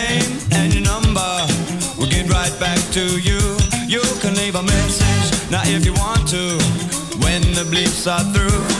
name and your number. We'll get right back to you. You can leave a message now if you want to. When the bleeps are through.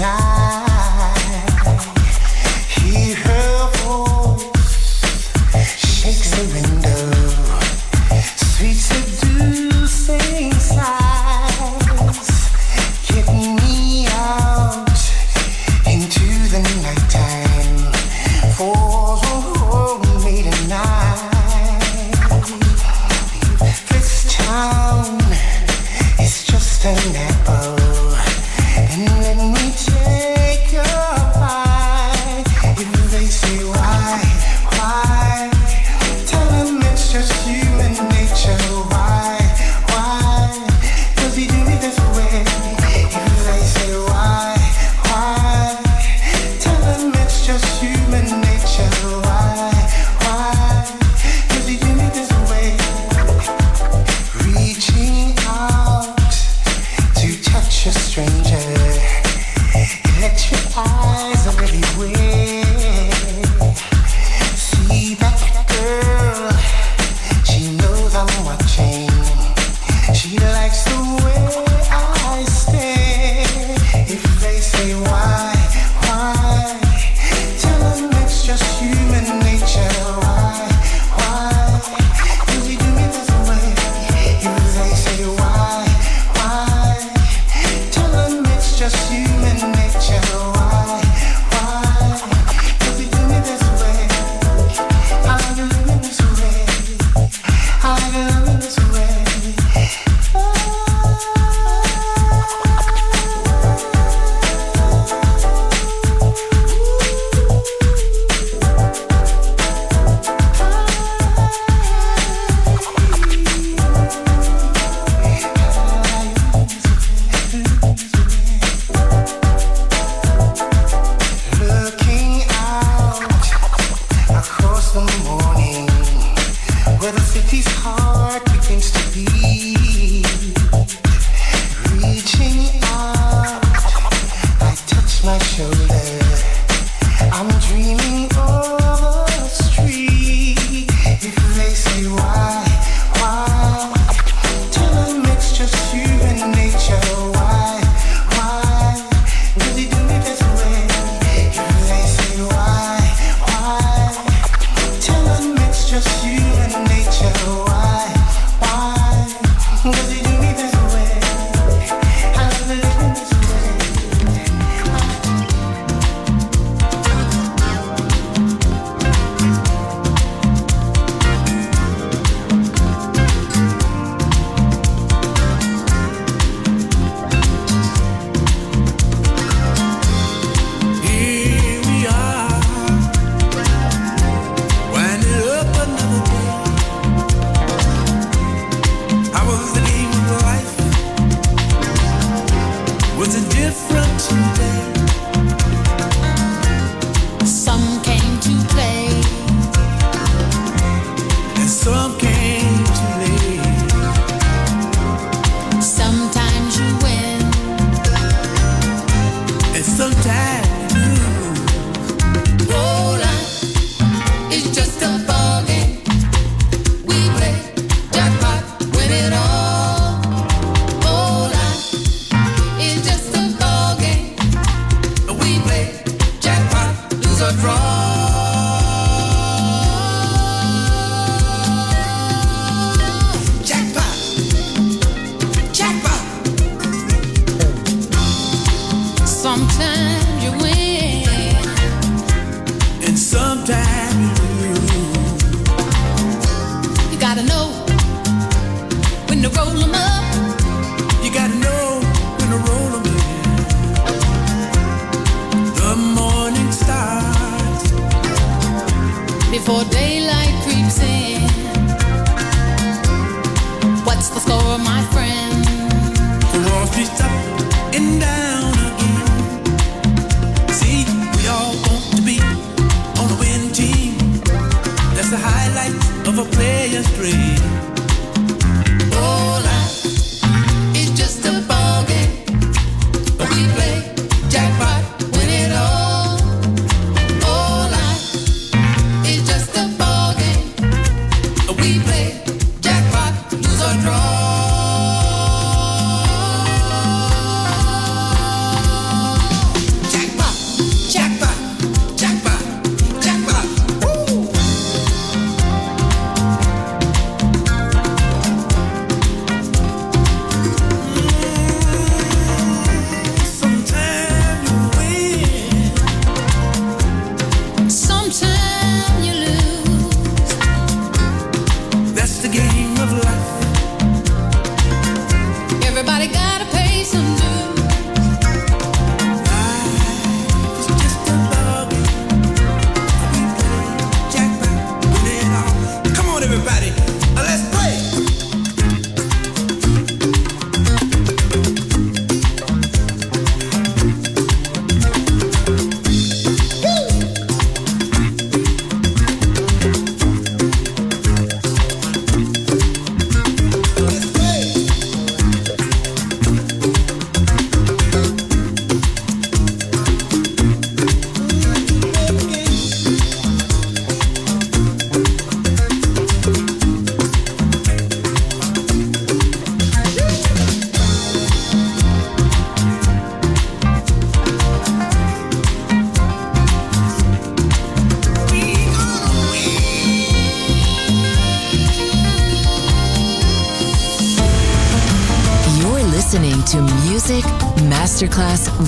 Yeah.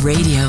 Radio,